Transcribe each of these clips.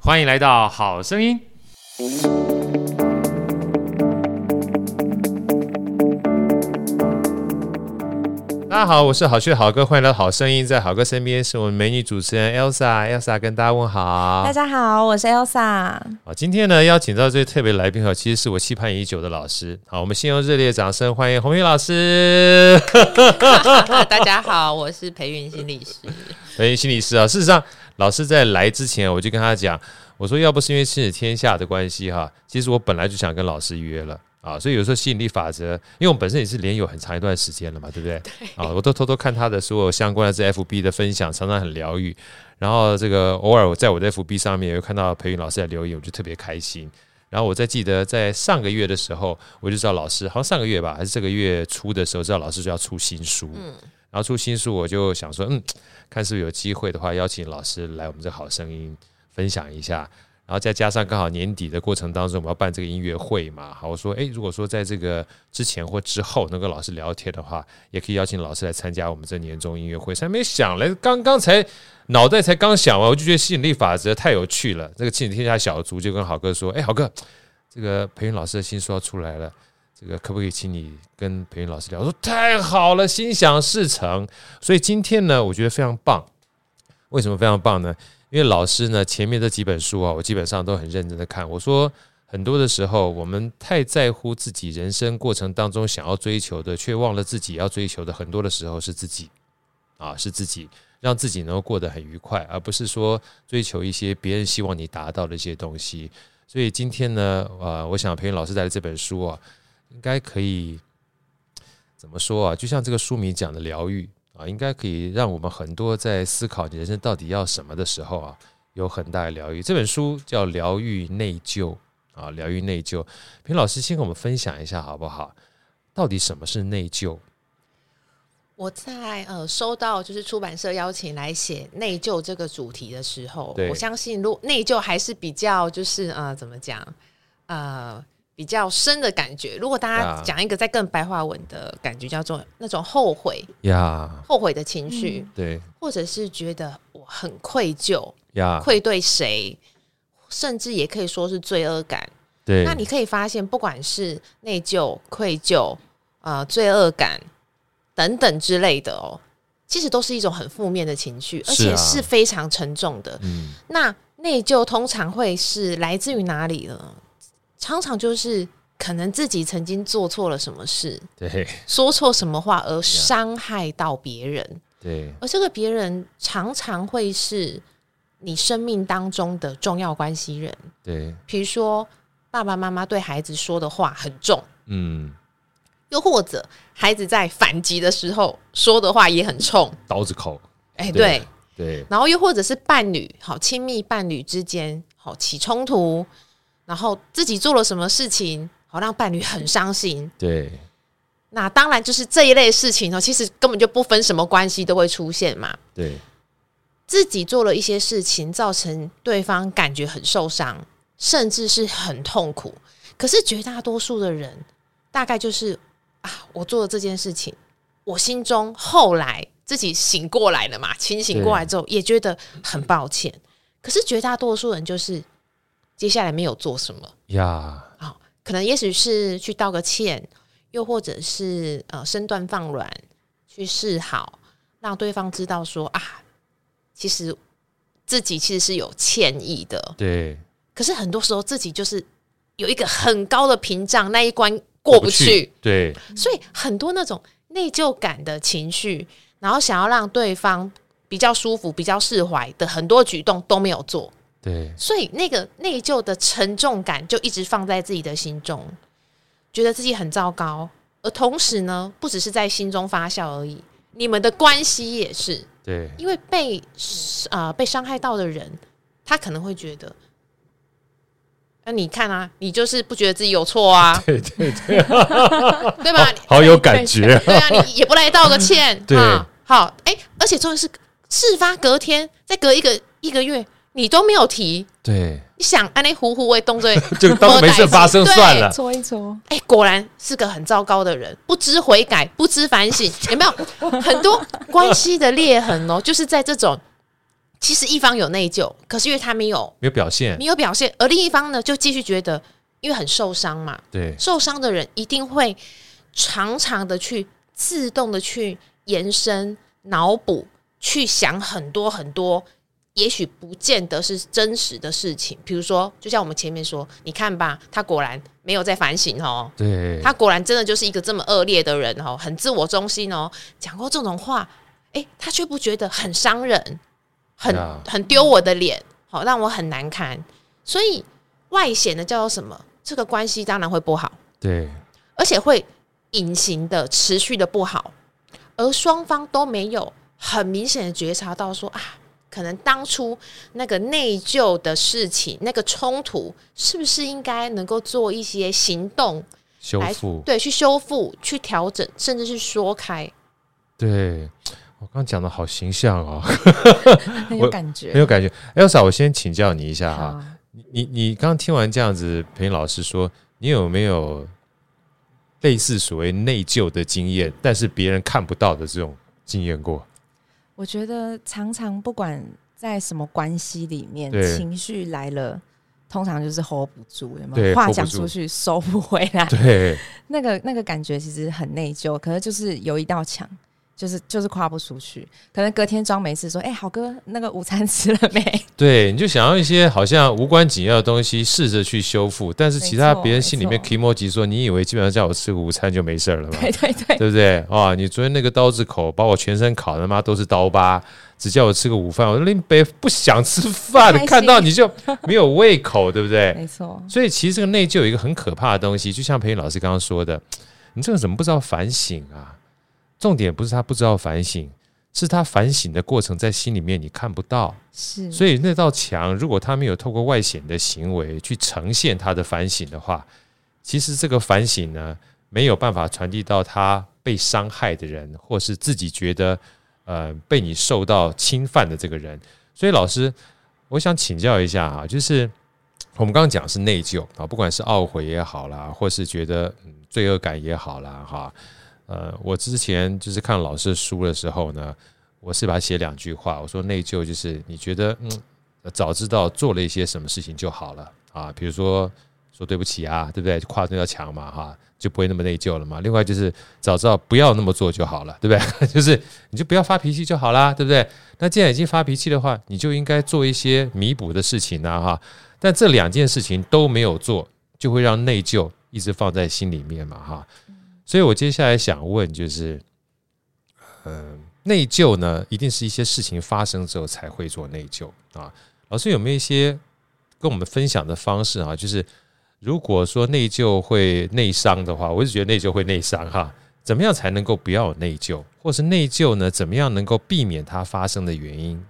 欢迎来到好声音。大家好，我是好趣的好哥，欢迎来到好声音。在好哥身边是我们美女主持人 Elsa，Elsa 跟大家问好。大家好，我是 Elsa。好，今天呢邀请到这位特别来宾哈，其实是我期盼已久的老师。好，我们先用热烈掌声欢迎鸿玉老师。大家好，我是培云心理师。培云心理师啊，事实上。老师在来之前，我就跟他讲，我说要不是因为亲子天下的关系哈，其实我本来就想跟老师约了啊。所以有时候吸引力法则，因为我们本身也是连友很长一段时间了嘛，对不对？对啊，我都偷偷看他的所有相关的这 FB 的分享，常常很疗愈。然后这个偶尔我在我的 FB 上面有看到培云老师在留言，我就特别开心。然后我再记得在上个月的时候，我就知道老师好像上个月吧，还是这个月初的时候，知道老师就要出新书。嗯。然后出新书，我就想说，嗯，看是不是有机会的话，邀请老师来我们这好声音分享一下。然后再加上刚好年底的过程当中，我们要办这个音乐会嘛，好，我说，诶，如果说在这个之前或之后能跟老师聊天的话，也可以邀请老师来参加我们这年终音乐会。才没想来，刚刚才脑袋才刚想完，我就觉得吸引力法则太有趣了。这个亲子天下小组就跟好哥说，诶，好哥，这个培芸老师的新书要出来了。这个可不可以请你跟培芸老师聊？我说太好了，心想事成。所以今天呢，我觉得非常棒。为什么非常棒呢？因为老师呢，前面这几本书啊，我基本上都很认真的看。我说很多的时候，我们太在乎自己人生过程当中想要追求的，却忘了自己要追求的。很多的时候是自己啊，是自己让自己能够过得很愉快，而不是说追求一些别人希望你达到的一些东西。所以今天呢，啊，我想培芸老师带的这本书啊。应该可以怎么说啊？就像这个书名讲的疗愈啊，应该可以让我们很多在思考你人生到底要什么的时候啊，有很大的疗愈。这本书叫《疗愈内疚》啊，《疗愈内疚》。平老师先跟我们分享一下好不好？到底什么是内疚？我在呃收到就是出版社邀请来写内疚这个主题的时候，我相信如果内疚还是比较就是呃怎么讲呃。比较深的感觉。如果大家讲一个再更白话文的感觉，叫做那种后悔。呀，后悔的情绪，对，或者是觉得我很愧疚呀，愧对谁，甚至也可以说是罪恶感。对，那你可以发现，不管是内疚、愧疚、呃，罪恶感等等之类的哦，其实都是一种很负面的情绪，而且是非常沉重的。嗯，那内疚通常会是来自于哪里呢？常常就是可能自己曾经做错了什么事，对，说错什么话而伤害到别人，对，而这个别人常常会是你生命当中的重要关系人，对，比如说爸爸妈妈对孩子说的话很重，嗯，又或者孩子在反击的时候说的话也很冲，刀子口，哎、欸，对。对，然后又或者是伴侣，好亲密伴侣之间好起冲突。然后自己做了什么事情，好让伴侣很伤心。对，那当然就是这一类事情哦，其实根本就不分什么关系都会出现嘛。对，自己做了一些事情，造成对方感觉很受伤，甚至是很痛苦。可是绝大多数的人，大概就是啊，我做了这件事情，我心中后来自己醒过来了嘛，清醒过来之后也觉得很抱歉。可是绝大多数人就是。接下来没有做什么呀？好、哦，可能也许是去道个歉，又或者是呃身段放软，去示好，让对方知道说啊，其实自己其实是有歉意的。对。可是很多时候自己就是有一个很高的屏障，那一关过不去。不去对。所以很多那种内疚感的情绪，然后想要让对方比较舒服、比较释怀的很多举动都没有做。对，所以那个内疚的沉重感就一直放在自己的心中，觉得自己很糟糕，而同时呢，不只是在心中发酵而已，你们的关系也是。对，因为被呃被伤害到的人，他可能会觉得，那你看啊，你就是不觉得自己有错啊？对 对对，对 吧？好有感觉。对啊，你也不来道个歉，对，好，哎，而且重点是事发隔天，再隔一个一个月，你都没有提。对，你想安内糊糊为动作，就当没事发生算了，搓一搓。哎，果然是个很糟糕的人，不知悔改，不知反省，有没有很多关系的裂痕哦？就是在这种，其实一方有内疚，可是因为他没有没有表现，没有表现，而另一方呢，就继续觉得，因为很受伤嘛，对，受伤的人一定会常常的去自动的去延伸、脑补，去想很多很多。也许不见得是真实的事情，比如说，就像我们前面说，你看吧，他果然没有在反省哦，对，他果然真的就是一个这么恶劣的人哦，很自我中心哦，讲过这种话，哎，他却不觉得很伤人，很很丢我的脸，好让我很难堪，所以外显的叫做什么？这个关系当然会不好，对，而且会隐形的持续的不好，而双方都没有很明显的觉察到说啊。可能当初那个内疚的事情，那个冲突，是不是应该能够做一些行动修复？对，去修复、去调整，甚至是说开。对，我刚讲的好形象哦，很有感觉，很有感觉。Elsa，我先请教你一下哈，你你你刚听完这样子，培芸老师说，你有没有类似所谓内疚的经验，但是别人看不到的这种经验过？我觉得常常不管在什么关系里面，情绪来了，通常就是 hold 不住，有没有？话讲出去收不回来，对，那个那个感觉其实很内疚，可是就是有一道墙。就是就是跨不出去，可能隔天装没事说，哎、欸，好哥，那个午餐 吃了没？对，你就想要一些好像无关紧要的东西，试着去修复，但是其他别人心里面 kimoji 说，你以为基本上叫我吃个午餐就没事了吗？对对对，对不对？啊，你昨天那个刀子口把我全身烤的妈都是刀疤，只叫我吃个午饭，我说林北不想吃饭，看到你就没有胃口，对不对？没错。所以其实这个内疚有一个很可怕的东西，就像培云老师刚刚说的，你这个怎么不知道反省啊？重点不是他不知道反省，是他反省的过程在心里面你看不到，是，所以那道墙如果他没有透过外显的行为去呈现他的反省的话，其实这个反省呢没有办法传递到他被伤害的人，或是自己觉得呃被你受到侵犯的这个人。所以老师，我想请教一下啊，就是我们刚刚讲是内疚啊，不管是懊悔也好啦，或是觉得罪恶感也好啦，哈。呃，我之前就是看老师书的时候呢，我是把它写两句话。我说内疚就是你觉得嗯，早知道做了一些什么事情就好了啊，比如说说对不起啊，对不对？跨那道墙嘛，哈，就不会那么内疚了嘛。另外就是早知道不要那么做就好了，对不对？就是你就不要发脾气就好啦，对不对？那既然已经发脾气的话，你就应该做一些弥补的事情啊，哈。但这两件事情都没有做，就会让内疚一直放在心里面嘛，哈。所以我接下来想问，就是，嗯，内疚呢，一定是一些事情发生之后才会做内疚啊。老师有没有一些跟我们分享的方式啊？就是如果说内疚会内伤的话，我是觉得内疚会内伤哈。怎么样才能够不要有内疚，或是内疚呢？怎么样能够避免它发生的原因？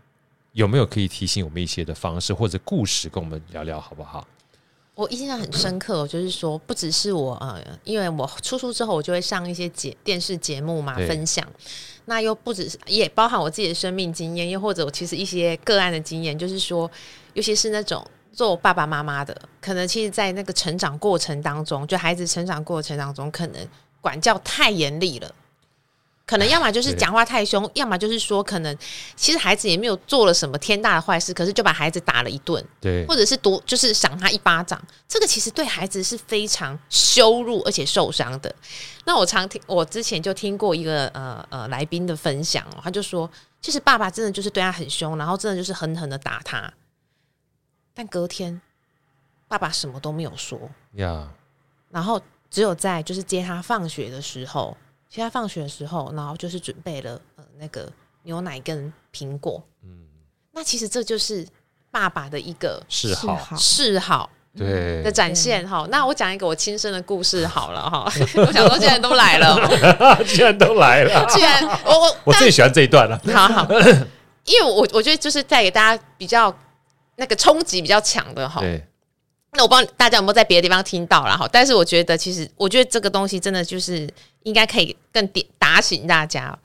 有没有可以提醒我们一些的方式或者故事，跟我们聊聊好不好？我印象很深刻，就是说，不只是我呃，因为我出书之后，我就会上一些节电视节目嘛，分享。那又不只是，也包含我自己的生命经验，又或者我其实一些个案的经验，就是说，尤其是那种做爸爸妈妈的，可能其实，在那个成长过程当中，就孩子成长过程当中，可能管教太严厉了。可能要么就是讲话太凶，要么就是说可能其实孩子也没有做了什么天大的坏事，可是就把孩子打了一顿，对，或者是多就是赏他一巴掌，这个其实对孩子是非常羞辱而且受伤的。那我常听，我之前就听过一个呃呃来宾的分享哦，他就说，其实爸爸真的就是对他很凶，然后真的就是狠狠的打他，但隔天爸爸什么都没有说。呀，然后只有在就是接他放学的时候。现在放学的时候，然后就是准备了呃那个牛奶跟苹果。嗯，那其实这就是爸爸的一个嗜好嗜好对的展现哈。那我讲一个我亲身的故事好了哈。我想说，既然都来了，既然都来了，既然我我我最喜欢这一段了。好好，因为我我觉得就是带给大家比较那个冲击比较强的哈。那我不知道大家有没有在别的地方听到了哈，但是我觉得其实我觉得这个东西真的就是应该可以更点打醒大家。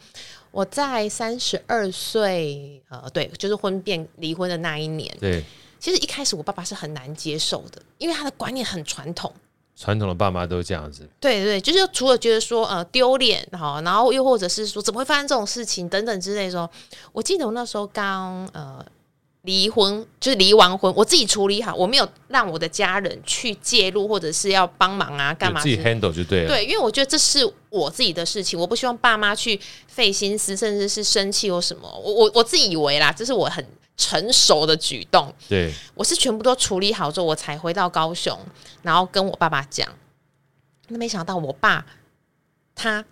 我在三十二岁，呃，对，就是婚变离婚的那一年，对，其实一开始我爸爸是很难接受的，因为他的观念很传统，传统的爸妈都这样子，对对，就是除了觉得说呃丢脸哈，然后又或者是说怎么会发生这种事情等等之类的说，我记得我那时候刚呃。离婚就是离完婚，我自己处理好，我没有让我的家人去介入，或者是要帮忙啊，干嘛？自己 handle 就对了。对，因为我觉得这是我自己的事情，我不希望爸妈去费心思，甚至是生气或什么。我我我自己以为啦，这是我很成熟的举动。对，我是全部都处理好之后，我才回到高雄，然后跟我爸爸讲。那没想到我爸他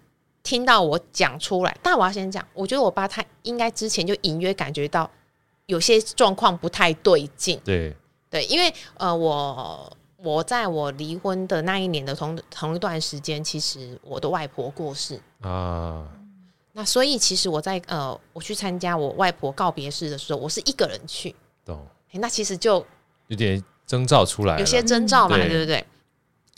听到我讲出来，但我要先讲，我觉得我爸他应该之前就隐约感觉到。有些状况不太对劲，对。对，因为呃，我我在我离婚的那一年的同同一段时间，其实我的外婆过世。啊，那所以其实我在呃，我去参加我外婆告别式的时候，我是一个人去，懂？那其实就有点征兆出来，有些征兆嘛，对不对？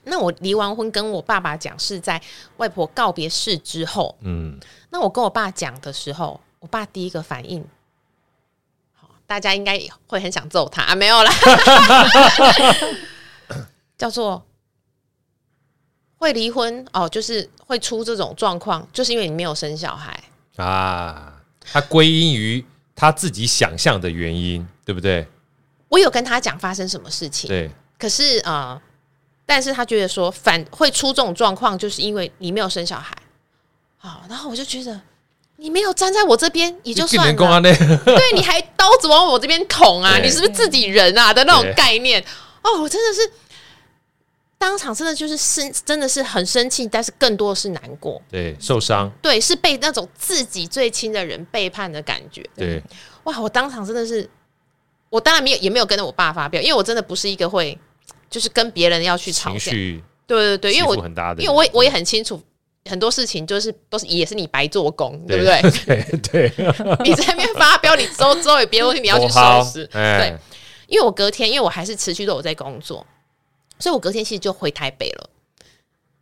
那我离完婚跟我爸爸讲是在外婆告别式之后，嗯，那我跟我爸讲的时候，我爸第一个反应。大家应该会很想揍他，啊、没有啦，叫做会离婚哦，就是会出这种状况，就是因为你没有生小孩啊。他归因于他自己想象的原因，对不对？我有跟他讲发生什么事情，对。可是啊、呃，但是他觉得说反会出这种状况，就是因为你没有生小孩。好，然后我就觉得。你没有站在我这边也就算了，对，你还刀子往我这边捅啊！你是不是自己人啊的那种概念？哦，我真的是当场真的就是生，真的是很生气，但是更多的是难过，对，受伤，对，是被那种自己最亲的人背叛的感觉。对，哇，我当场真的是，我当然没有，也没有跟着我爸发飙，因为我真的不是一个会就是跟别人要去吵架，对对对，因为我很大的，因为我我也很清楚。很多事情就是都是也是你白做工，对，对不对？对 对，你在那边发飙，你周周也别的问题你要去收拾。对，因为我隔天，因为我还是持续都有在工作，所以我隔天其实就回台北了。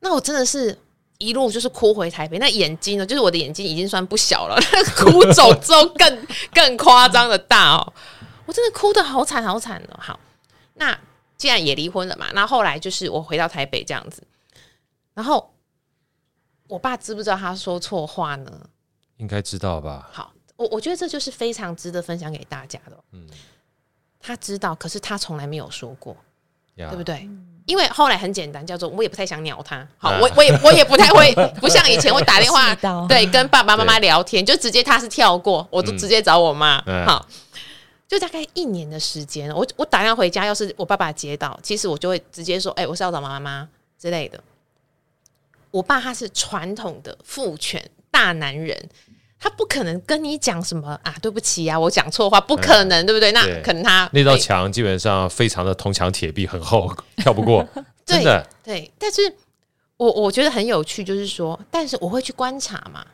那我真的是一路就是哭回台北，那眼睛呢，就是我的眼睛已经算不小了，哭走之后更更夸张的大哦，我真的哭得好惨好惨的。好，那既然也离婚了嘛，那后来就是我回到台北这样子，然后。我爸知不知道他说错话呢？应该知道吧。好，我我觉得这就是非常值得分享给大家的。嗯，他知道，可是他从来没有说过，对不对？因为后来很简单，叫做我也不太想鸟他。好，我我也我也不太 会，不像以前会打电话，对，跟爸爸妈妈聊天，就直接他是跳过，我都直接找我妈。好，就大概一年的时间，我我打电话回家，要是我爸爸接到，其实我就会直接说，哎，我是要找妈妈之类的。我爸他是传统的父权大男人，他不可能跟你讲什么啊，对不起啊，我讲错话，不可能，嗯、对不对？那可能他那道墙基本上非常的铜墙铁壁，很厚，跳不过。真的对，对，但是我我觉得很有趣，就是说，但是我会去观察嘛，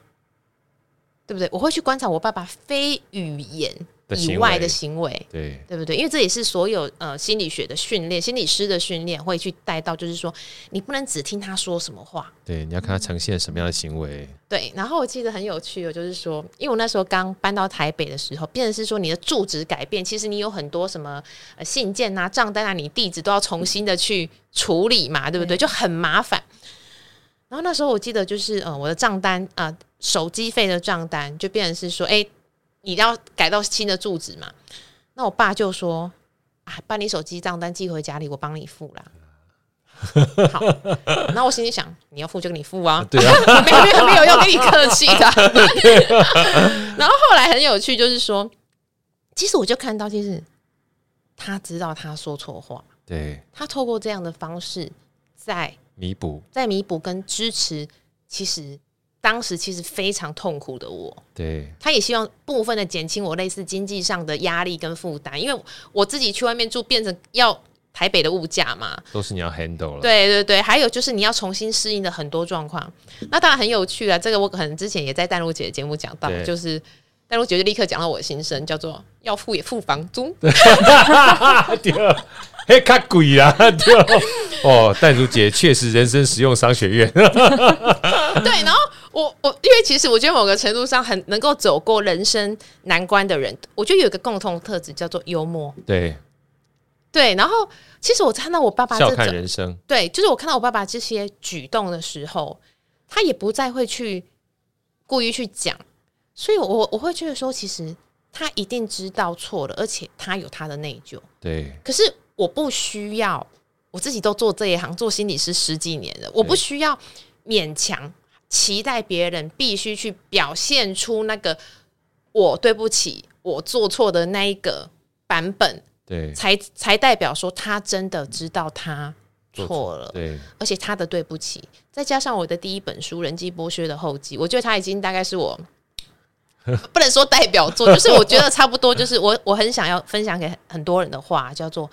对不对？我会去观察我爸爸非语言。以外的行为，对对不对？因为这也是所有呃心理学的训练，心理师的训练会去带到，就是说你不能只听他说什么话，对，你要看他呈现什么样的行为。嗯、对，然后我记得很有趣的，就是说，因为我那时候刚搬到台北的时候，变成是说你的住址改变，其实你有很多什么呃信件啊、账单啊，你地址都要重新的去处理嘛，对不对？就很麻烦。然后那时候我记得就是呃我的账单啊、呃，手机费的账单就变成是说，哎。你要改到新的住址嘛？那我爸就说：“啊，把你手机账单寄回家里，我帮你付啦。”好，那我心里想，你要付就给你付啊，对啊，没有没有没有要跟你客气的。然后后来很有趣，就是说，其实我就看到，其实他知道他说错话，对，他透过这样的方式在弥补，在弥补跟支持，其实。当时其实非常痛苦的我，对，他也希望部分的减轻我类似经济上的压力跟负担，因为我自己去外面住，变成要台北的物价嘛，都是你要 handle 了。对对对，还有就是你要重新适应的很多状况，那当然很有趣了。这个我可能之前也在淡如姐的节目讲到，就是淡如姐就立刻讲到我的心声，叫做要付也付房租。对，嘿，卡贵啊！哦，戴如姐确实人生实用商学院。对，然后我我因为其实我觉得某个程度上很能够走过人生难关的人，我觉得有一个共同特质叫做幽默。对，对，然后其实我看到我爸爸这笑看人生，对，就是我看到我爸爸这些举动的时候，他也不再会去故意去讲，所以我我会觉得说，其实他一定知道错了，而且他有他的内疚。对，可是我不需要。我自己都做这一行，做心理师十几年了，我不需要勉强期待别人必须去表现出那个我对不起，我做错的那一个版本，对，才才代表说他真的知道他错了，对，而且他的对不起，再加上我的第一本书《人际剥削的后记》，我觉得他已经大概是我 不能说代表作，就是我觉得差不多，就是我我很想要分享给很多人的话，叫做。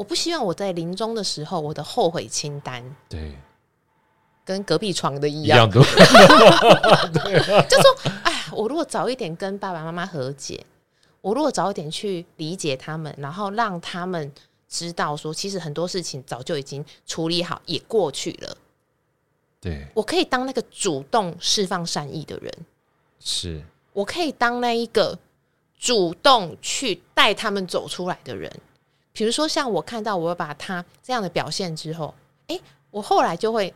我不希望我在临终的时候，我的后悔清单对。跟隔壁床的一样，一样多 就说哎，我如果早一点跟爸爸妈妈和解，我如果早一点去理解他们，然后让他们知道说，其实很多事情早就已经处理好，也过去了。对，我可以当那个主动释放善意的人，是。我可以当那一个主动去带他们走出来的人。比如说，像我看到我把他这样的表现之后，诶、欸，我后来就会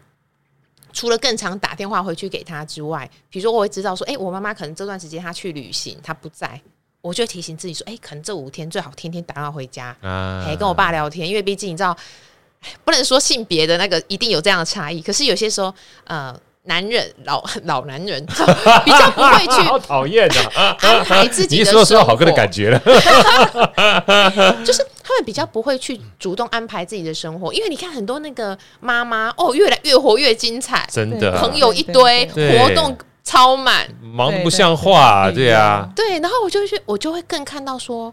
除了更常打电话回去给他之外，比如说我会知道说，哎、欸，我妈妈可能这段时间她去旅行，她不在，我就提醒自己说，哎、欸，可能这五天最好天天打电话回家，哎、啊，跟我爸聊天，因为毕竟你知道，不能说性别的那个一定有这样的差异，可是有些时候，呃。男人老 老男人 比较不会去，好讨厌啊！安排自己的生活，你说说好哥的感觉了，就是他们比较不会去主动安排自己的生活，因为你看很多那个妈妈哦，越来越活越精彩，真的朋友一堆，活动超满，忙得不像话，对啊，对，然后我就去，我就会更看到说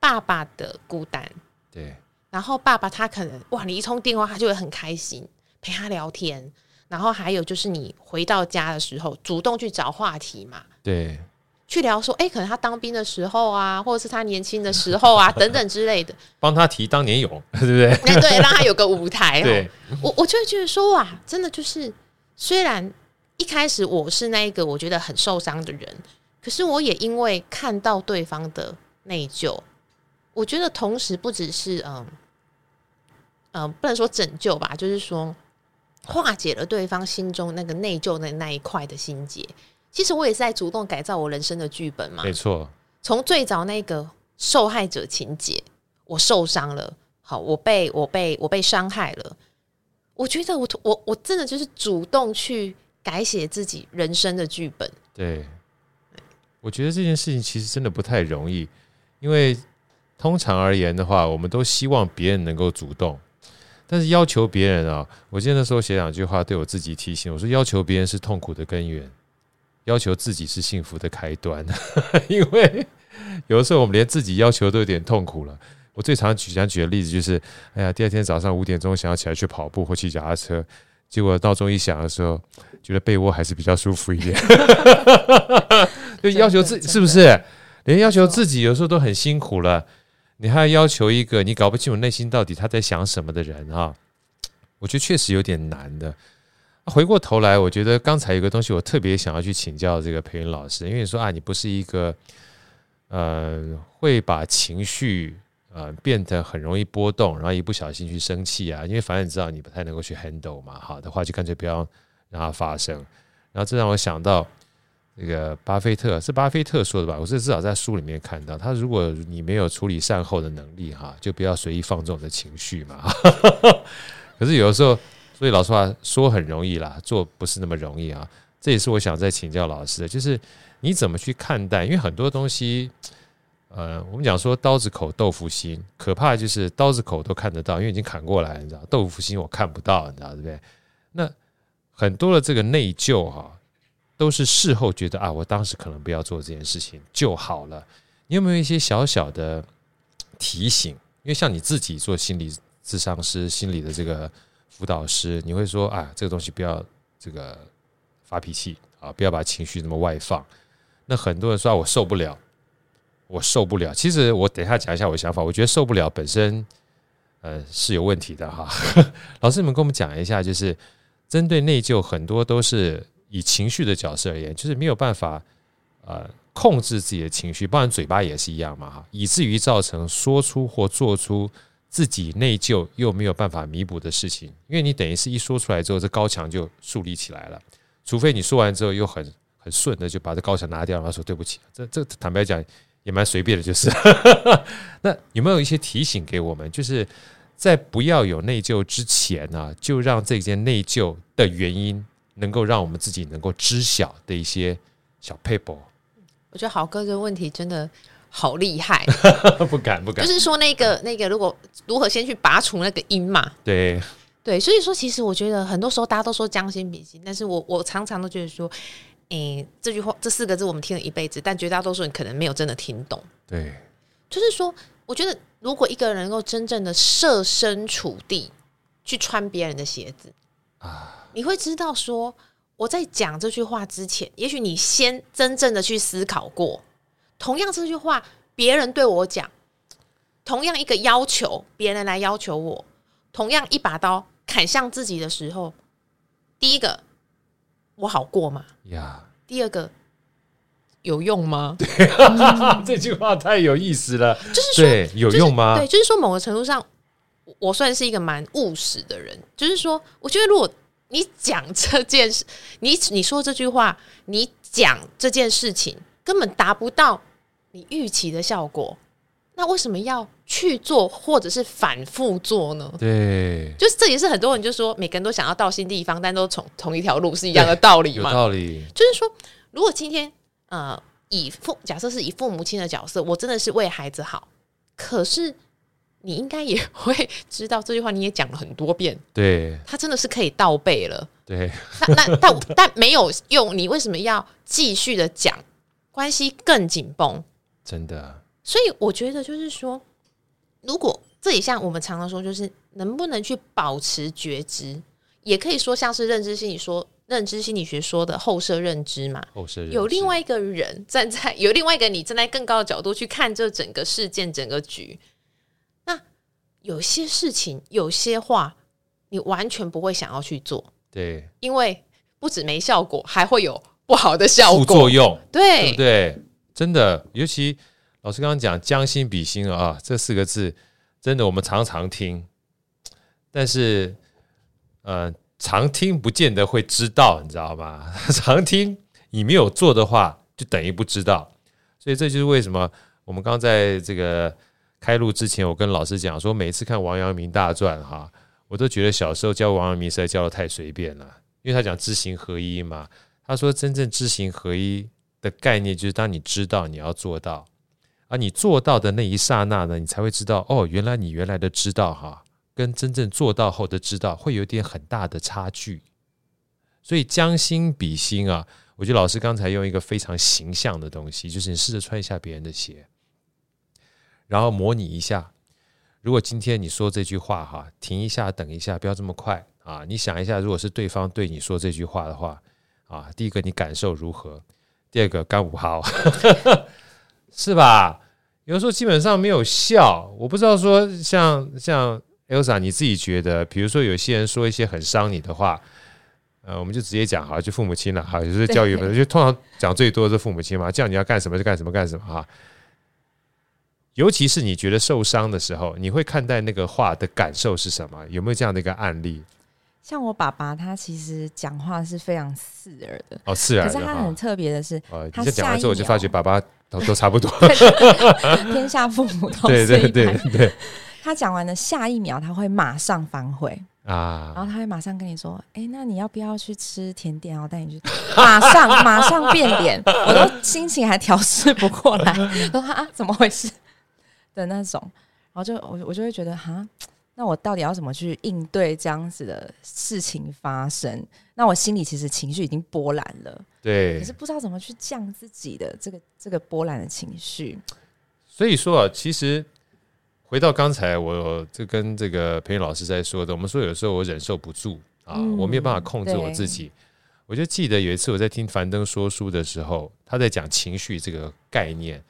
爸爸的孤单，对，然后爸爸他可能哇，你一通电话他就会很开心，陪他聊天。然后还有就是，你回到家的时候，主动去找话题嘛，对，去聊说，哎，可能他当兵的时候啊，或者是他年轻的时候啊，等等之类的，帮他提当年勇，对不对？对对，让他有个舞台。对，我我就会觉得说，哇，真的就是，虽然一开始我是那一个我觉得很受伤的人，可是我也因为看到对方的内疚，我觉得同时不只是嗯嗯，不能说拯救吧，就是说。化解了对方心中那个内疚的那一块的心结，其实我也是在主动改造我人生的剧本嘛。没错，从最早那个受害者情节，我受伤了，好，我被我被我被伤害了，我觉得我我我真的就是主动去改写自己人生的剧本。对，我觉得这件事情其实真的不太容易，因为通常而言的话，我们都希望别人能够主动。但是要求别人啊，我记得那时候写两句话对我自己提醒，我说要求别人是痛苦的根源，要求自己是幸福的开端。因为有的时候我们连自己要求都有点痛苦了。我最常举想举的例子就是，哎呀，第二天早上五点钟想要起来去跑步或骑脚踏车，结果闹钟一响的时候，觉得被窝还是比较舒服一点。就要求自己是不是？连要求自己有时候都很辛苦了。你还要要求一个你搞不清楚内心到底他在想什么的人啊，我觉得确实有点难的。回过头来，我觉得刚才有个东西我特别想要去请教这个培云老师，因为你说啊，你不是一个呃会把情绪呃变得很容易波动，然后一不小心去生气啊，因为反正你知道你不太能够去 handle 嘛，好的话就干脆不要让它发生。然后这让我想到。那个巴菲特是巴菲特说的吧？我是至少在书里面看到，他如果你没有处理善后的能力哈，就不要随意放纵的情绪嘛。可是有的时候，所以老实话说很容易啦，做不是那么容易啊。这也是我想再请教老师的，就是你怎么去看待？因为很多东西，呃，我们讲说刀子口豆腐心，可怕就是刀子口都看得到，因为已经砍过来，你知道，豆腐心我看不到，你知道对不对？那很多的这个内疚哈。都是事后觉得啊，我当时可能不要做这件事情就好了。你有没有一些小小的提醒？因为像你自己做心理咨商师、心理的这个辅导师，你会说啊，这个东西不要这个发脾气啊，不要把情绪那么外放。那很多人说我受不了，我受不了。其实我等一下讲一下我的想法，我觉得受不了本身呃是有问题的哈。老师，你们跟我们讲一下，就是针对内疚，很多都是以情绪的角色而言，就是没有办法呃控制自己的情绪，不然嘴巴也是一样嘛哈，以至于造成说出或做出。自己内疚又没有办法弥补的事情，因为你等于是一说出来之后，这高墙就树立起来了。除非你说完之后又很很顺的就把这高墙拿掉，然后说对不起。这这坦白讲也蛮随便的，就是。那有没有一些提醒给我们，就是在不要有内疚之前呢、就让这件内疚的原因能够让我们自己能够知晓的一些小 paper？我觉得豪哥这个问题真的。好厉害！不敢不敢，就是说那个那个，如果如何先去拔除那个因嘛？对对，所以说其实我觉得很多时候大家都说将心比心，但是我我常常都觉得说，诶、欸，这句话这四个字我们听了一辈子，但绝大多数人可能没有真的听懂。对，就是说，我觉得如果一个人能够真正的设身处地去穿别人的鞋子啊，你会知道说我在讲这句话之前，也许你先真正的去思考过。同样这句话，别人对我讲，同样一个要求，别人来要求我，同样一把刀砍向自己的时候，第一个我好过吗？呀。第二个有用吗？对，嗯、这句话太有意思了。就是说，对，有用吗？对，就是说，某个程度上，我算是一个蛮务实的人。就是说，我觉得如果你讲这件事，你你说这句话，你讲这件事情。根本达不到你预期的效果，那为什么要去做或者是反复做呢？对，就是这也是很多人就说，每个人都想要到新地方，但都从同一条路是一样的道理嘛？有道理。就是说，如果今天呃，以父假设是以父母亲的角色，我真的是为孩子好，可是你应该也会知道这句话，你也讲了很多遍，对，他真的是可以倒背了，对。那那但但没有用，你为什么要继续的讲？关系更紧绷，真的。所以我觉得就是说，如果这也像我们常常说，就是能不能去保持觉知，也可以说像是认知心理说、认知心理学说的后设认知嘛。后设有另外一个人站在，有另外一个你站在更高的角度去看这整个事件、整个局。那有些事情、有些话，你完全不会想要去做，对，因为不止没效果，还会有。不好的效果，副作用，对，对不对？真的，尤其老师刚刚讲“将心比心”啊，这四个字，真的我们常常听，但是，呃，常听不见得会知道，你知道吗？常听你没有做的话，就等于不知道。所以这就是为什么我们刚在这个开录之前，我跟老师讲说，每次看王阳明大传哈，我都觉得小时候教王阳明实在教的太随便了，因为他讲知行合一嘛。他说：“真正知行合一的概念，就是当你知道你要做到，而你做到的那一刹那呢，你才会知道哦，原来你原来的知道哈，跟真正做到后的知道会有点很大的差距。所以将心比心啊，我觉得老师刚才用一个非常形象的东西，就是你试着穿一下别人的鞋，然后模拟一下，如果今天你说这句话哈，停一下，等一下，不要这么快啊，你想一下，如果是对方对你说这句话的话。”啊，第一个你感受如何？第二个干五号 是吧？有时候基本上没有笑。我不知道说像像 Elsa 你自己觉得，比如说有些人说一些很伤你的话，呃，我们就直接讲哈，就父母亲了哈，就是教育，就通常讲最多的是父母亲嘛，叫你要干什么就干什么干什么哈。尤其是你觉得受伤的时候，你会看待那个话的感受是什么？有没有这样的一个案例？像我爸爸，他其实讲话是非常刺耳的哦，刺耳。可是他很特别的是，哦、他讲完之后，我就发觉爸爸都 都差不多。天下父母都是一对。对，他讲完了下一秒，他会马上反悔啊，然后他会马上跟你说：“哎、欸，那你要不要去吃甜点？我带你去。”马上马上变脸，我都心情还调试不过来，说啊，怎么回事的那种，然后就我我就会觉得哈。那我到底要怎么去应对这样子的事情发生？那我心里其实情绪已经波澜了，对，可是不知道怎么去降自己的这个这个波澜的情绪。所以说啊，其实回到刚才我这跟这个培训老师在说的，我们说有时候我忍受不住啊，嗯、我没有办法控制我自己，我就记得有一次我在听樊登说书的时候，他在讲情绪这个概念。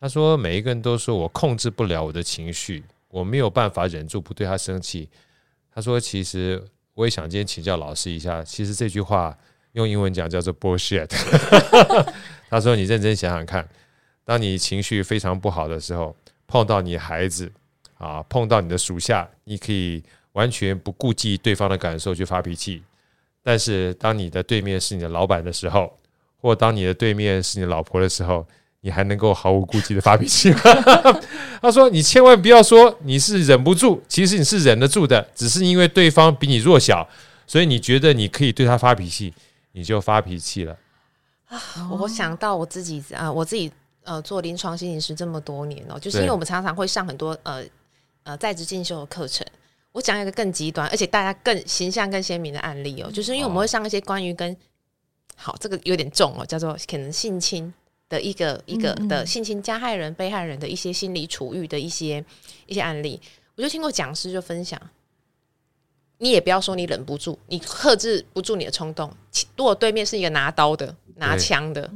他说每一个人都说我控制不了我的情绪，我没有办法忍住不对他生气。他说其实我也想今天请教老师一下，其实这句话用英文讲叫做 bullshit。他说你认真想想看，当你情绪非常不好的时候，碰到你孩子啊，碰到你的属下，你可以完全不顾及对方的感受去发脾气。但是，当你的对面是你的老板的时候，或当你的对面是你老婆的时候，你还能够毫无顾忌的发脾气吗？他说：“你千万不要说你是忍不住，其实你是忍得住的，只是因为对方比你弱小，所以你觉得你可以对他发脾气，你就发脾气了。”啊，我想到我自己啊，我自己呃做临床心理师这么多年哦，就是因为我们常常会上很多呃呃在职进修的课程。我讲一个更极端，而且大家更形象、更鲜明的案例哦，就是因为我们会上一些关于跟好这个有点重哦，叫做可能性侵的一个一个的性侵加害人、被害人的一些心理处遇的一些一些案例，我就听过讲师就分享，你也不要说你忍不住，你克制不住你的冲动，如果对面是一个拿刀的、拿枪的，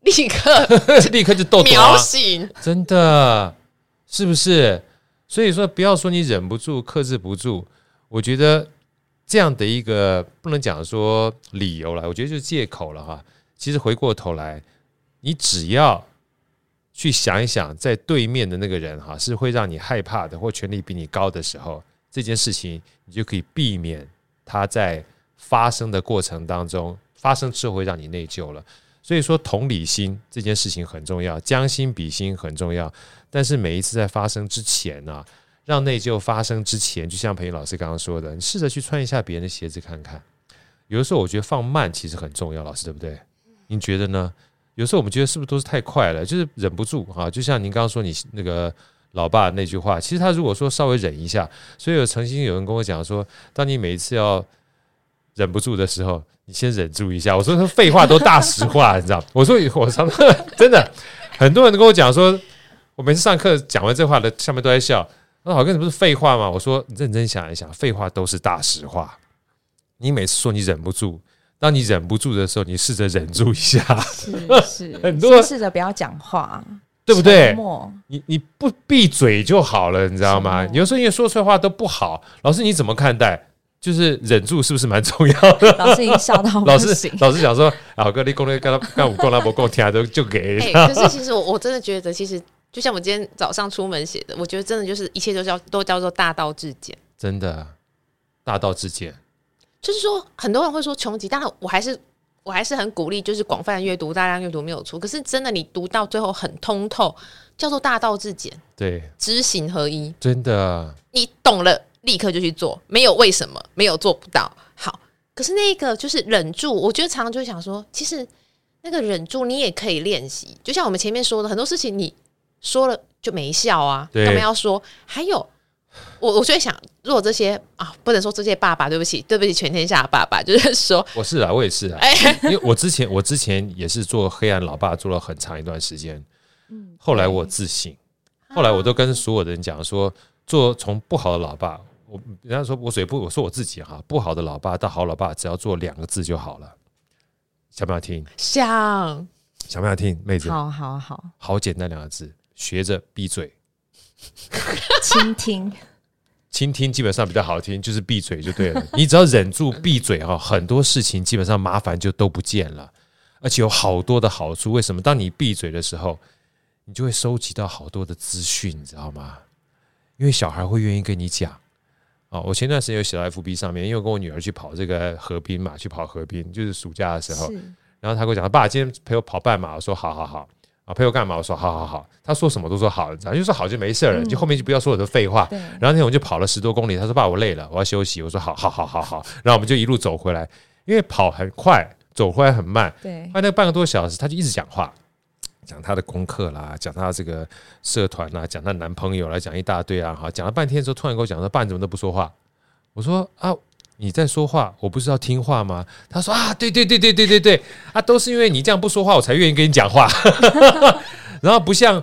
立刻 立刻就斗 秒醒，真的是不是？所以说，不要说你忍不住、克制不住，我觉得这样的一个不能讲说理由了，我觉得就是借口了哈。其实回过头来，你只要去想一想，在对面的那个人哈，是会让你害怕的，或权力比你高的时候，这件事情你就可以避免它在发生的过程当中发生之后会让你内疚了。所以说，同理心这件事情很重要，将心比心很重要。但是每一次在发生之前呢、让内疚发生之前，就像培芸老师刚刚说的，你试着去穿一下别人的鞋子看看。有的时候我觉得放慢其实很重要，老师对不对？您觉得呢？有时候我们觉得是不是都是太快了，就是忍不住哈。就像您刚刚说你那个老爸那句话，其实他如果说稍微忍一下，所以有曾经有人跟我讲说，当你每一次要忍不住的时候，你先忍住一下。我说他废话都大实话，你知道？我说我常常真的很多人都跟我讲说。我每次上课讲完这话的，下面都在笑。那好，跟你不是废话吗？我说你认真想一想，废话都是大实话。你每次说你忍不住，当你忍不住的时候，你试着忍住一下。是 是，很多试着不要讲话，对不对？你你不闭嘴就好了，你知道吗？有时候因为说出来话都不好，老师你怎么看待？就是忍住是不是蛮重要的？老师已经笑到。老师老师讲说，啊，哥你讲的刚刚刚我讲那不够听，都就给。可是其实我我真的觉得，其实。就像我今天早上出门写的，我觉得真的就是一切都叫都叫做大道至简，真的大道至简。就是说，很多人会说穷极，但我还是我还是很鼓励，就是广泛阅读、大量阅读没有错。可是真的，你读到最后很通透，叫做大道至简，对，知行合一，真的。你懂了，立刻就去做，没有为什么，没有做不到。好，可是那个就是忍住，我觉得常常就想说，其实那个忍住你也可以练习。就像我们前面说的，很多事情你。说了就没效啊！干嘛要说，还有我，我就会想，如果这些啊，不能说这些爸爸，对不起，对不起，全天下的爸爸，就是 说，我是啊，我也是啊，因为我之前我之前也是做黑暗老爸，做了很长一段时间，嗯后来我自省，后来我都跟所有的人讲说，做从不好的老爸，我人家说我嘴不，我说我自己哈，不好的老爸到好老爸，只要做两个字就好了，想不想听？想，想不想听？妹子，好好好，好简单两个字。学着闭嘴，倾听，倾听基本上比较好听，就是闭嘴就对了。你只要忍住闭嘴哈，很多事情基本上麻烦就都不见了，而且有好多的好处。为什么？当你闭嘴的时候，你就会收集到好多的资讯，你知道吗？因为小孩会愿意跟你讲。哦，我前段时间有写到 FB 上面，因为我跟我女儿去跑这个河滨嘛，去跑河滨，就是暑假的时候，然后她跟我讲，爸，今天陪我跑半马。我说，好好好。啊，陪我干嘛？我说好好好，他说什么都说好，然后就说好就没事了，就后面就不要说我的废话。然后那天我就跑了十多公里，他说爸，我累了，我要休息。我说好好好好好，然后我们就一路走回来，因为跑很快，走回来很慢。对，后来那半个多小时，他就一直讲话，讲他的功课啦，讲他这个社团啦，讲他男朋友啦，讲一大堆啊，哈，讲了半天之后，突然跟我讲说，爸，你怎么都不说话？我说啊。你在说话，我不是要听话吗？他说啊，对对对对对对对，啊，都是因为你这样不说话，我才愿意跟你讲话。然后不像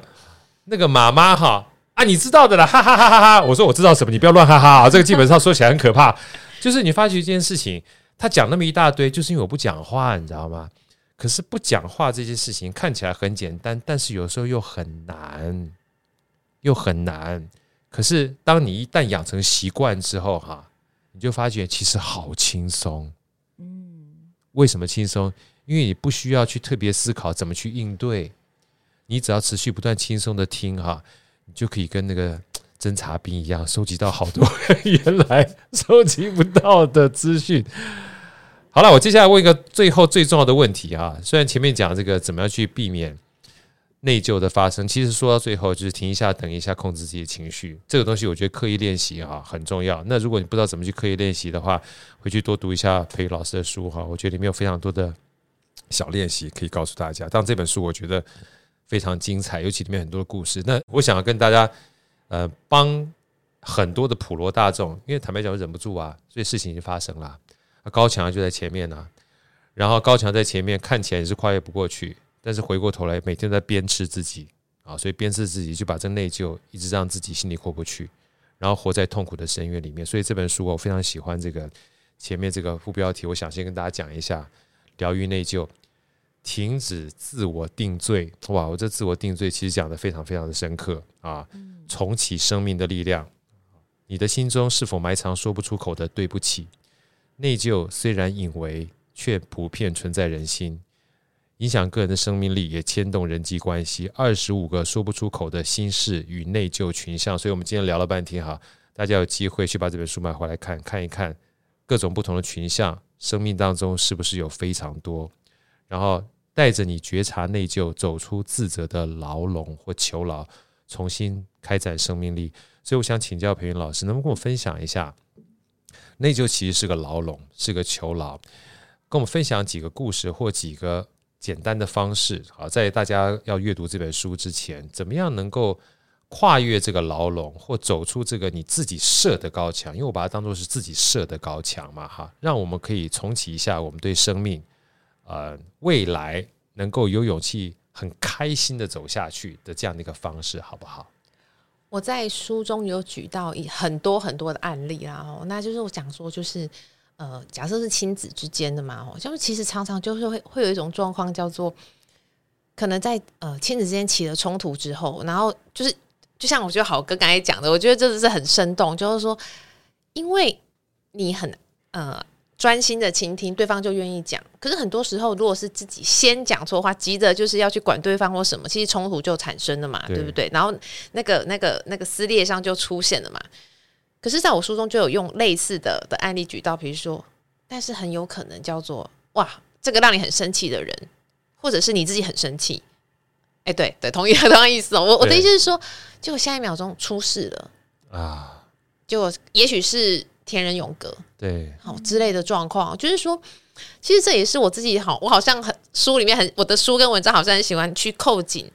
那个妈妈哈啊，你知道的啦，哈哈哈哈哈。我说我知道什么，你不要乱哈哈啊。这个基本上说起来很可怕，就是你发觉一件事情，他讲那么一大堆，就是因为我不讲话，你知道吗？可是不讲话这件事情看起来很简单，但是有时候又很难，又很难。可是当你一旦养成习惯之后，哈，你就发觉其实好轻松。嗯，为什么轻松？因为你不需要去特别思考怎么去应对，你只要持续不断轻松的听，哈，你就可以跟那个侦察兵一样，收集到好多 原来收集不到的资讯。好了，我接下来问一个最后最重要的问题啊！虽然前面讲这个怎么样去避免内疚的发生，其实说到最后就是停一下，等一下，控制自己的情绪。这个东西我觉得刻意练习哈很重要。那如果你不知道怎么去刻意练习的话，回去多读一下培育老师的书哈，我觉得里面有非常多的小练习可以告诉大家。但这本书我觉得非常精彩，尤其里面很多的故事。那我想要跟大家呃帮很多的普罗大众，因为坦白讲我忍不住啊，所以事情已经发生了。高墙就在前面呢，然后高墙在前面看起来也是跨越不过去，但是回过头来每天在鞭笞自己啊，所以鞭笞自己就把这内疚一直让自己心里过不去，然后活在痛苦的深渊里面。所以这本书我非常喜欢这个前面这个副标题，我想先跟大家讲一下：疗愈内疚，停止自我定罪。哇，我这自我定罪其实讲得非常非常的深刻啊！重启生命的力量，你的心中是否埋藏说不出口的对不起？内疚虽然隐为，却普遍存在人心，影响个人的生命力，也牵动人际关系。二十五个说不出口的心事与内疚群像，所以我们今天聊了半天哈，大家有机会去把这本书买回来看看一看，各种不同的群像，生命当中是不是有非常多？然后带着你觉察内疚，走出自责的牢笼或囚牢，重新开展生命力。所以我想请教培云老师，能不能跟我分享一下？内疚其实是个牢笼，是个囚牢。跟我们分享几个故事或几个简单的方式，好，在大家要阅读这本书之前，怎么样能够跨越这个牢笼，或走出这个你自己设的高墙？因为我把它当作是自己设的高墙嘛，哈，让我们可以重启一下我们对生命，呃，未来能够有勇气、很开心的走下去的这样的一个方式，好不好？我在书中有举到一很多很多的案例啦，哦，那就是我讲说，就是呃，假设是亲子之间的嘛，哦，就是其实常常就是会会有一种状况叫做，可能在呃亲子之间起了冲突之后，然后就是就像我觉得好哥刚才讲的，我觉得这个是很生动，就是说，因为你很呃。专心的倾听，对方就愿意讲。可是很多时候，如果是自己先讲错话，急着就是要去管对方或什么，其实冲突就产生了嘛，对，对不对？然后那个、那个、那个撕裂上就出现了嘛。可是，在我书中就有用类似的的案例举到，比如说，但是很有可能叫做哇，这个让你很生气的人，或者是你自己很生气。哎，对对，同一个同样意思哦。我我的意思是说，结果下一秒钟出事了啊，就也许是。天人永隔，对，好之类的状况，就是说，其实这也是我自己好，我好像很书里面很，我的书跟文章好像很喜欢去扣紧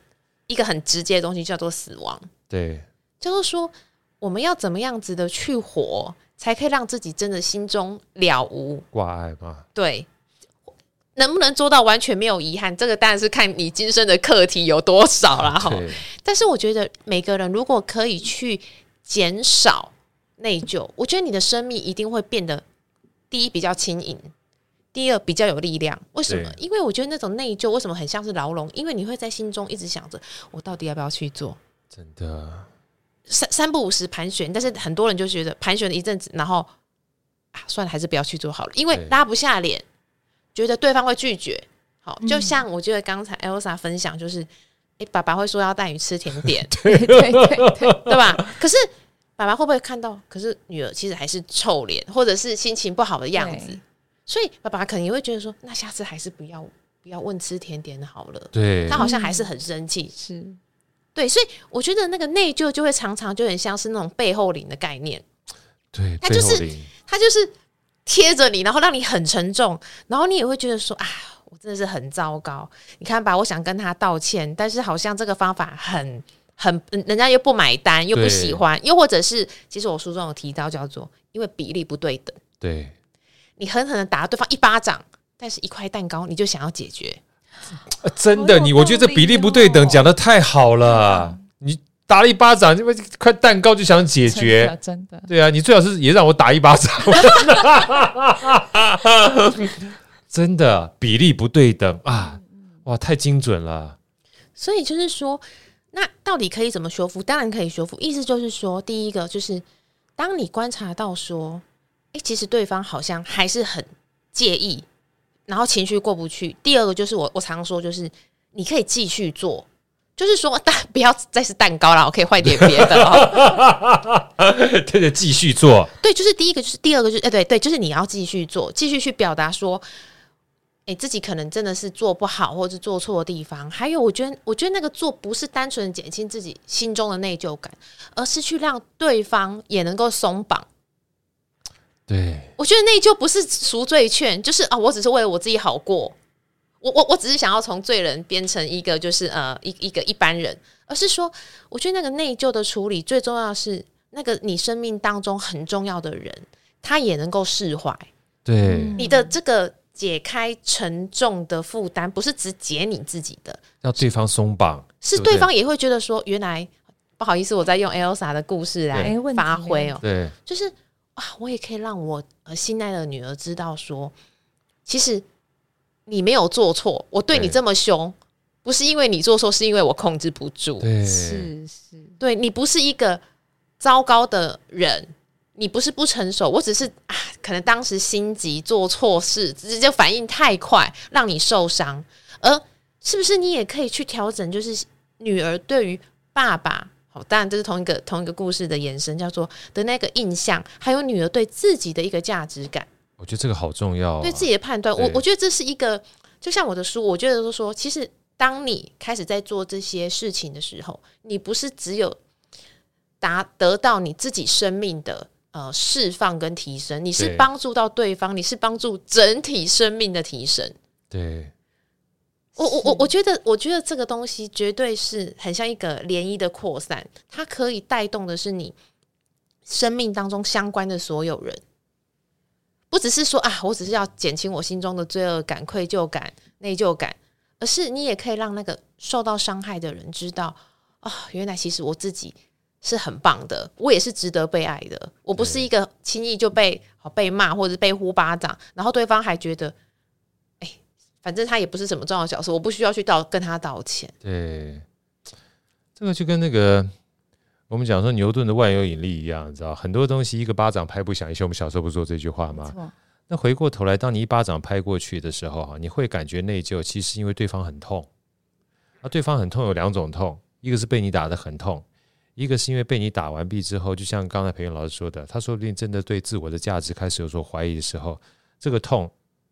一个很直接的东西，叫做死亡。对，就是说，我们要怎么样子的去活，才可以让自己真的心中了无挂碍吗？对，能不能做到完全没有遗憾？这个当然是看你今生的课题有多少了哈。但是我觉得每个人如果可以去减少。内疚，我觉得你的生命一定会变得，第一比较轻盈，第二比较有力量。为什么？因为我觉得那种内疚为什么很像是牢笼？因为你会在心中一直想着，我到底要不要去做？真的，三三不五时盘旋，但是很多人就觉得盘旋了一阵子，然后啊，算了，还是不要去做好了，因为拉不下脸，觉得对方会拒绝。好，就像我觉得刚才 Elsa 分享，就是，哎、欸，爸爸会说要带你吃甜点，对对对对，对吧？可是。爸爸会不会看到？可是女儿其实还是臭脸，或者是心情不好的样子，所以爸爸可能也会觉得说：“那下次还是不要不要问吃甜点好了。”对，他好像还是很生气，是对，所以我觉得那个内疚就会常常就很像是那种背后灵的概念，对，他就是他就是贴着你，然后让你很沉重，然后你也会觉得说：“啊，我真的是很糟糕。”你看吧，我想跟他道歉，但是好像这个方法很。很，人家又不买单，又不喜欢，又或者是，其实我书中有提到，叫做因为比例不对等。对，你狠狠的打了对方一巴掌，但是一块蛋糕你就想要解决，啊、真的，你我觉得这比例不对等讲的太好了。你打了一巴掌，这块蛋糕就想解决，真的，真的对啊，你最好是也让我打一巴掌，真的比例不对等啊！哇，太精准了。所以就是说，那到底可以怎么修复？当然可以修复。意思就是说，第一个就是当你观察到说，哎、欸，其实对方好像还是很介意，然后情绪过不去。第二个就是我我常说，就是你可以继续做。就是说，但不要再是蛋糕了，我可以换点别的哦。对对，继续做。对，就是第一个，就是第二个，就是哎，对对，就是你要继续做，继续去表达说，哎，自己可能真的是做不好，或者是做错的地方。还有，我觉得，我觉得那个做不是单纯减轻自己心中的内疚感，而是去让对方也能够松绑。对，我觉得内疚不是赎罪券，就是啊，我只是为了我自己好过。我我我只是想要从罪人变成一个就是呃一一个一般人，而是说，我觉得那个内疚的处理最重要的是那个你生命当中很重要的人，他也能够释怀。对，你的这个解开沉重的负担，不是只解你自己的，要对方松绑，是对方也会觉得说，原来不好意思，我在用 Elsa 的故事来发挥哦，对，就是啊，我也可以让我呃心爱的女儿知道说，其实。你没有做错，我对你这么凶，不是因为你做错，是因为我控制不住。对，是是，对你不是一个糟糕的人，你不是不成熟，我只是啊，可能当时心急做错事，直接反应太快，让你受伤。而是不是你也可以去调整？就是女儿对于爸爸，好，当然这是同一个同一个故事的延伸，叫做的那个印象，还有女儿对自己的一个价值感。我觉得这个好重要，对自己的判断。我我觉得这是一个，就像我的书，我觉得都说，其实当你开始在做这些事情的时候，你不是只有达得到你自己生命的呃释放跟提升，你是帮助到对方，你是帮助整体生命的提升。对，我我我我觉得，我觉得这个东西绝对是很像一个涟漪的扩散，它可以带动的是你生命当中相关的所有人。不只是说啊，我只是要减轻我心中的罪恶感、愧疚感、内疚感，而是你也可以让那个受到伤害的人知道啊，原来其实我自己是很棒的，我也是值得被爱的，我不是一个轻易就被被骂或者被呼巴掌，然后对方还觉得，哎，反正他也不是什么重要的角色，我不需要去道跟他道歉。对，这个就跟那个。我们讲说牛顿的万有引力一样，你知道很多东西一个巴掌拍不响。以前我们小时候不说这句话吗？那回过头来，当你一巴掌拍过去的时候，哈，你会感觉内疚，其实因为对方很痛。啊，对方很痛有两种痛，一个是被你打得很痛，一个是因为被你打完毕之后，就像刚才培芸老师说的，他说不定真的对自我的价值开始有所怀疑的时候，这个痛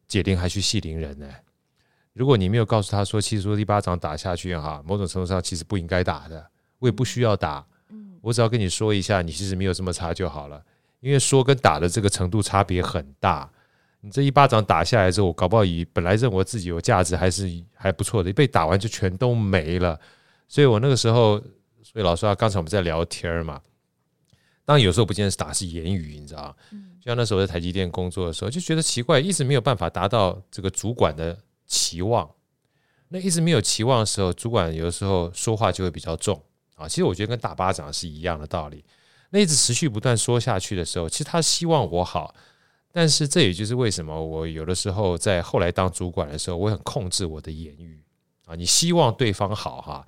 解铃还须系铃人呢。如果你没有告诉他说，其实说一巴掌打下去哈，某种程度上其实不应该打的，我也不需要打。我只要跟你说一下，你其实没有这么差就好了。因为说跟打的这个程度差别很大。你这一巴掌打下来之后，我搞不好以本来认为自己有价值还是还不错的，被打完就全都没了。所以我那个时候，所以老师啊，刚才我们在聊天嘛。当然有时候不见得是打是言语，你知道，就像那时候在台积电工作的时候，就觉得奇怪，一直没有办法达到这个主管的期望。那一直没有期望的时候，主管有的时候说话就会比较重。啊，其实我觉得跟打巴掌是一样的道理。那一直持续不断说下去的时候，其实他希望我好，但是这也就是为什么我有的时候在后来当主管的时候，我很控制我的言语啊。你希望对方好哈，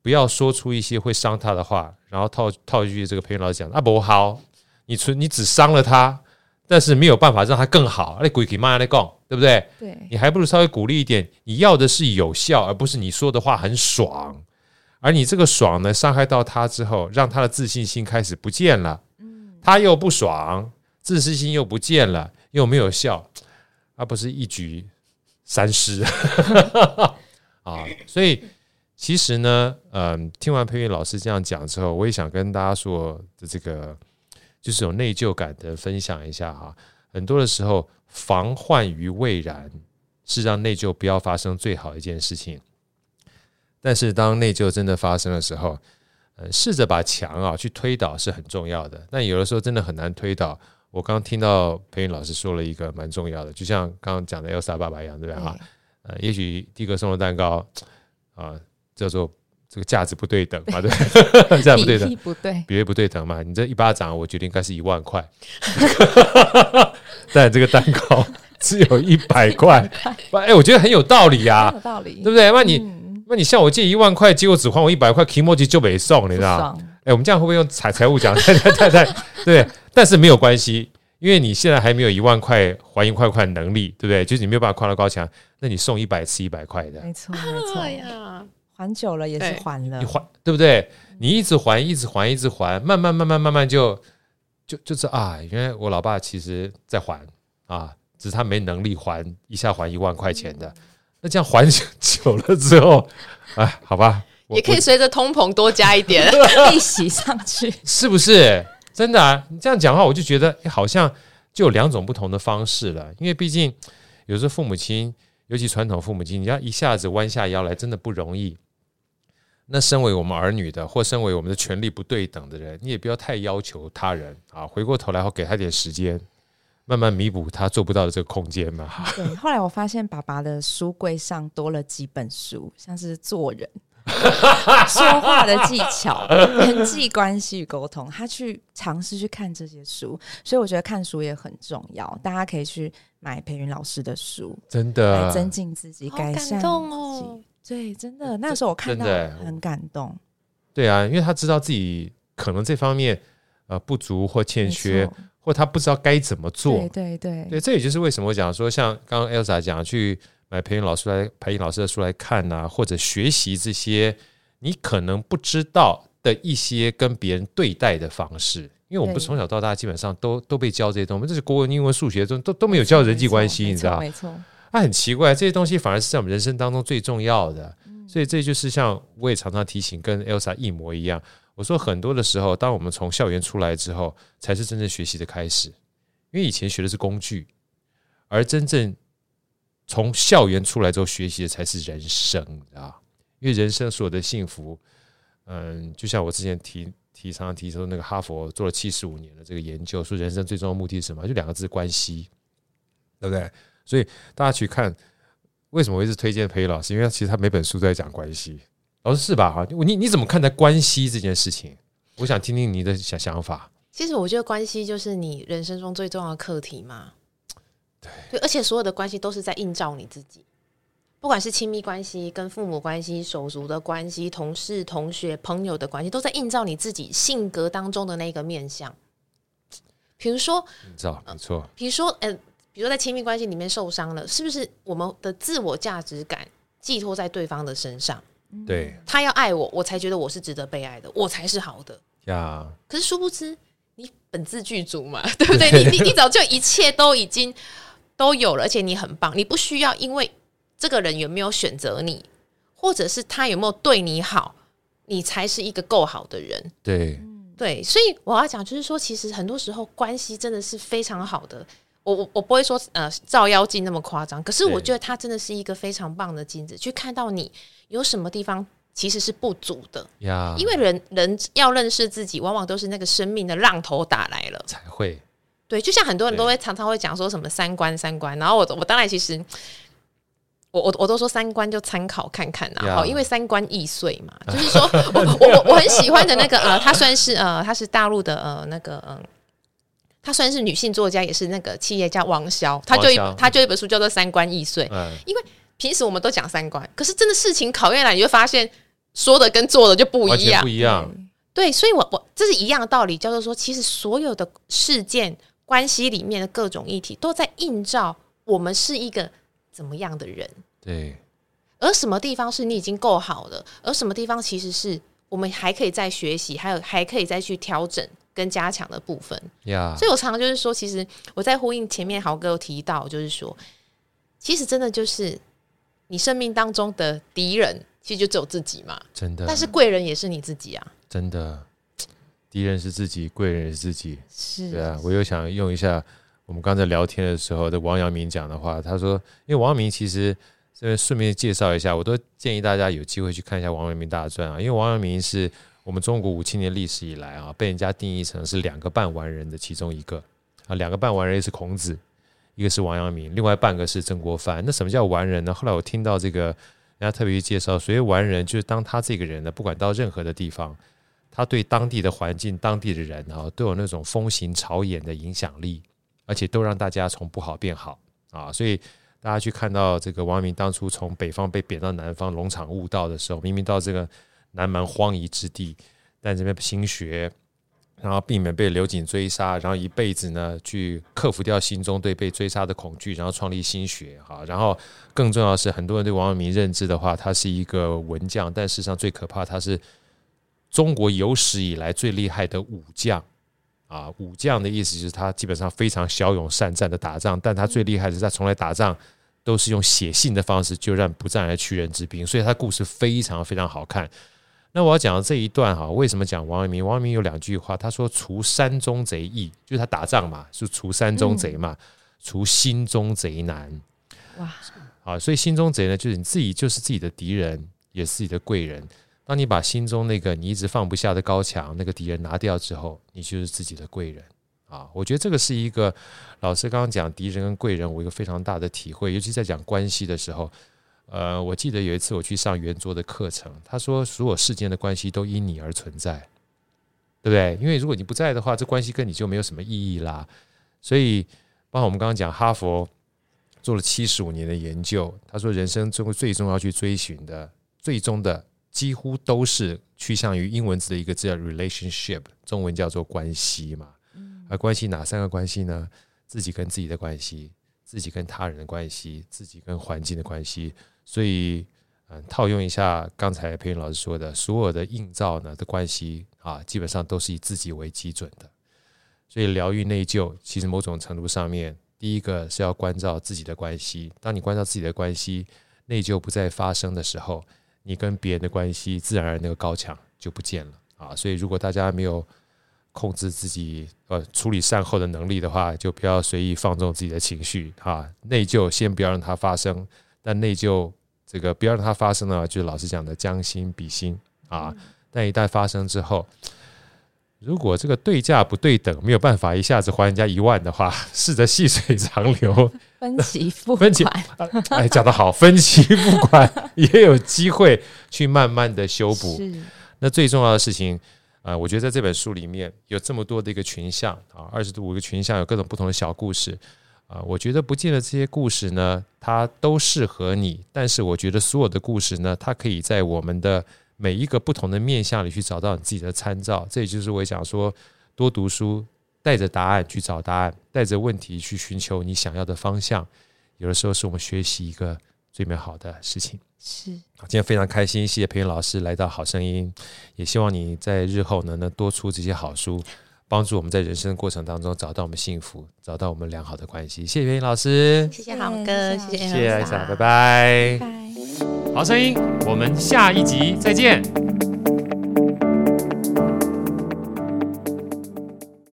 不要说出一些会伤他的话，然后套套一句这个培训老师讲啊，不好，你存你只伤了他，但是没有办法让他更好。那鬼给妈来讲，对不对？对，你还不如稍微鼓励一点。你要的是有效，而不是你说的话很爽。而你这个爽呢，伤害到他之后，让他的自信心开始不见了，他又不爽，自信心又不见了，又没有效，而不是一举三失 啊！所以其实呢，嗯，听完佩玉老师这样讲之后，我也想跟大家说的这个，就是有内疚感的分享一下哈。很多的时候，防患于未然，是让内疚不要发生最好一件事情。但是当内疚真的发生的时候，呃，试着把墙啊去推倒是很重要的。但有的时候真的很难推倒。我刚刚听到培云老师说了一个蛮重要的，就像刚刚讲的 Elsa 爸爸一样，对不对哈？呃，也许第一个送的蛋糕啊，叫做这个价值不对等嘛，对，价值不对等，不对，比例不对等嘛。你这一巴掌，我觉得应该是一万块，但这个蛋糕 只有一百块，哎，我觉得很有道理啊，有道理，对不对？那你那你向我借一万块，结果只还我一百块，kimochi 就没送，你知道？哎，我们这样会不会用财财务讲？太太太太，对，但是没有关系。因为你现在还没有一万块还一块块能力，对不对？就是你没有办法跨到高墙，那你送一百次一百块的，没错没错，还久了也是还了，你还对不对？你一直还，一直还，一直还，慢慢慢慢慢慢就就就是啊，因为我老爸其实在还啊，只是他没能力还一下还一万块钱的，那这样还久了之后，哎，好吧，也可以随着通膨多加一点利息上去，是不是？真的啊，你这样讲话，我就觉得好像就有两种不同的方式了。因为毕竟有时候父母亲，尤其传统父母亲，你要一下子弯下腰来，真的不容易。那身为我们儿女的，或身为我们的权利不对等的人，你也不要太要求他人啊。回过头来后，给他点时间，慢慢弥补他做不到的这个空间嘛。对，后来我发现爸爸的书柜上多了几本书，像是做人。说话的技巧、人际关系与沟通，他去尝试去看这些书，所以我觉得看书也很重要。大家可以去买培云老师的书，真的来增进自己，改善自己。哦、对，真的，那时候我看到很感动。对啊，因为他知道自己可能这方面呃不足或欠缺，或他不知道该怎么做。对对对，对，这也就是为什么我讲说，像刚刚 Elsa 讲去。买培训老师来培训老师的书来看呐、啊，或者学习这些你可能不知道的一些跟别人对待的方式，因为我们从小到大基本上都都被教这些东西，这是国文、英文、数学中都都没有教人际关系，你知道？没错，那、啊、很奇怪，这些东西反而是在我们人生当中最重要的。所以这就是像我也常常提醒，跟 Elsa 一模一样。我说很多的时候，当我们从校园出来之后，才是真正学习的开始，因为以前学的是工具，而真正。从校园出来之后，学习的才是人生啊！因为人生所有的幸福，嗯，就像我之前提提常提出那个哈佛做了七十五年的这个研究，说人生最重要的目的是什么？就两个字：关系，对不对？所以大家去看，为什么我一直推荐培芸老师？因为其实他每本书都在讲关系。老师是吧？哈，你你怎么看待关系这件事情？我想听听你的想想法。其实我觉得关系就是你人生中最重要的课题嘛。对，而且所有的关系都是在映照你自己，不管是亲密关系、跟父母关系、手足的关系、同事、同学、朋友的关系，都在映照你自己性格当中的那个面相。比如说，映照没错。比如说，呃，比如说在亲密关系里面受伤了，是不是我们的自我价值感寄托在对方的身上？对，他要爱我，我才觉得我是值得被爱的，我才是好的呀。可是殊不知，你本自具足嘛，对不对？你你你早就一切都已经。都有了，而且你很棒，你不需要因为这个人有没有选择你，或者是他有没有对你好，你才是一个够好的人。对，对，所以我要讲就是说，其实很多时候关系真的是非常好的。我我我不会说呃照妖镜那么夸张，可是我觉得它真的是一个非常棒的镜子，去看到你有什么地方其实是不足的呀。因为人人要认识自己，往往都是那个生命的浪头打来了才会。对，就像很多人都会常常会讲说什么三观三观，然后我我当然其实我我我都说三观就参考看看呐，好，因为三观易碎嘛，就是说 我我我很喜欢的那个呃，他算是呃，他是大陆的呃那个嗯，他算是女性作家，也是那个企业家王潇，她就一她就一本书叫做《三观易碎》，因为平时我们都讲三观，可是真的事情考验了，你就发现说的跟做的就不一样，不一样，对，所以我我这是一样的道理，叫做说，其实所有的事件。关系里面的各种议题都在映照我们是一个怎么样的人，对。而什么地方是你已经够好了，而什么地方其实是我们还可以再学习，还有还可以再去调整跟加强的部分。呀.所以我常常就是说，其实我在呼应前面豪哥有提到，就是说，其实真的就是你生命当中的敌人，其实就只有自己嘛，真的。但是贵人也是你自己啊，真的。敌人是自己，贵人是自己，是，对啊。我又想用一下我们刚才聊天的时候的王阳明讲的话，他说，因为王阳明其实这边顺便介绍一下，我都建议大家有机会去看一下王阳明大传啊，因为王阳明是我们中国五千年历史以来啊，被人家定义成是两个半完人的其中一个啊，两个半完人是孔子，一个是王阳明，另外半个是曾国藩。那什么叫完人呢？后来我听到这个人家特别去介绍，所谓完人就是当他这个人呢，不管到任何的地方，他对当地的环境、当地的人啊，都有那种风行草偃的影响力，而且都让大家从不好变好啊。所以大家去看到这个王阳明当初从北方被贬到南方龙场悟道的时候，明明到这个南蛮荒夷之地，但这边兴学。然后避免被刘瑾追杀，然后一辈子呢去克服掉心中对被追杀的恐惧，然后创立心学哈。然后更重要的是，很多人对王阳明认知的话，他是一个文将，但事实上最可怕，他是中国有史以来最厉害的武将啊！武将的意思就是他基本上非常骁勇善战的打仗，但他最厉害的是他从来打仗都是用写信的方式就让不战而屈人之兵，所以他故事非常非常好看。那我要讲的这一段哈，为什么讲王阳明？王阳明有两句话，他说：“除山中贼易，就是他打仗嘛，是除山中贼嘛，除心中贼难。”哇，啊，所以心中贼呢，就是你自己就是自己的敌人，也是自己的贵人。当你把心中那个你一直放不下的高墙，那个敌人拿掉之后，你就是自己的贵人啊。我觉得这个是一个老师刚刚讲敌人跟贵人，我一个非常大的体会，尤其在讲关系的时候。呃，我记得有一次我去上圆桌的课程，他说所有世间的关系都因你而存在，对不对？因为如果你不在的话，这关系跟你就没有什么意义啦。所以，包括我们刚刚讲哈佛做了七十五年的研究，他说人生中最终要去追寻的，最终的几乎都是趋向于英文字的一个字叫 relationship，中文叫做关系嘛。而关系哪三个关系呢？自己跟自己的关系，自己跟他人的关系，自己跟环境的关系。所以，嗯，套用一下刚才培芸老师说的，所有的映照呢的关系啊，基本上都是以自己为基准的。所以，疗愈内疚，其实某种程度上面，第一个是要关照自己的关系。当你关照自己的关系，内疚不再发生的时候，你跟别人的关系，自然而然那个高墙就不见了啊。所以，如果大家没有控制自己呃处理善后的能力的话，就不要随意放纵自己的情绪啊。内疚先不要让它发生。但内疚这个不要让它发生了，就是老师讲的将心比心啊。但一旦发生之后，如果这个对价不对等，没有办法一下子还人家一万的话，试着细水长流，分期付 款。分期，哎，讲得好，分期付款也有机会去慢慢的修补。那最重要的事情啊，我觉得在这本书里面有这么多的一个群像啊，二十五个群像，有各种不同的小故事。啊，我觉得不见得这些故事呢，它都适合你。但是我觉得所有的故事呢，它可以在我们的每一个不同的面向里去找到你自己的参照。这也就是我想说，多读书，带着答案去找答案，带着问题去寻求你想要的方向。有的时候是我们学习一个最美好的事情。是，今天非常开心，谢谢培芸老师来到好声音，也希望你在日后呢能多出这些好书。帮助我们在人生的过程当中找到我们幸福，找到我们良好的关系。谢谢袁英老师，谢谢航哥，谢谢，谢谢艾莎，拜拜。拜拜。好声音，我们下一集再见。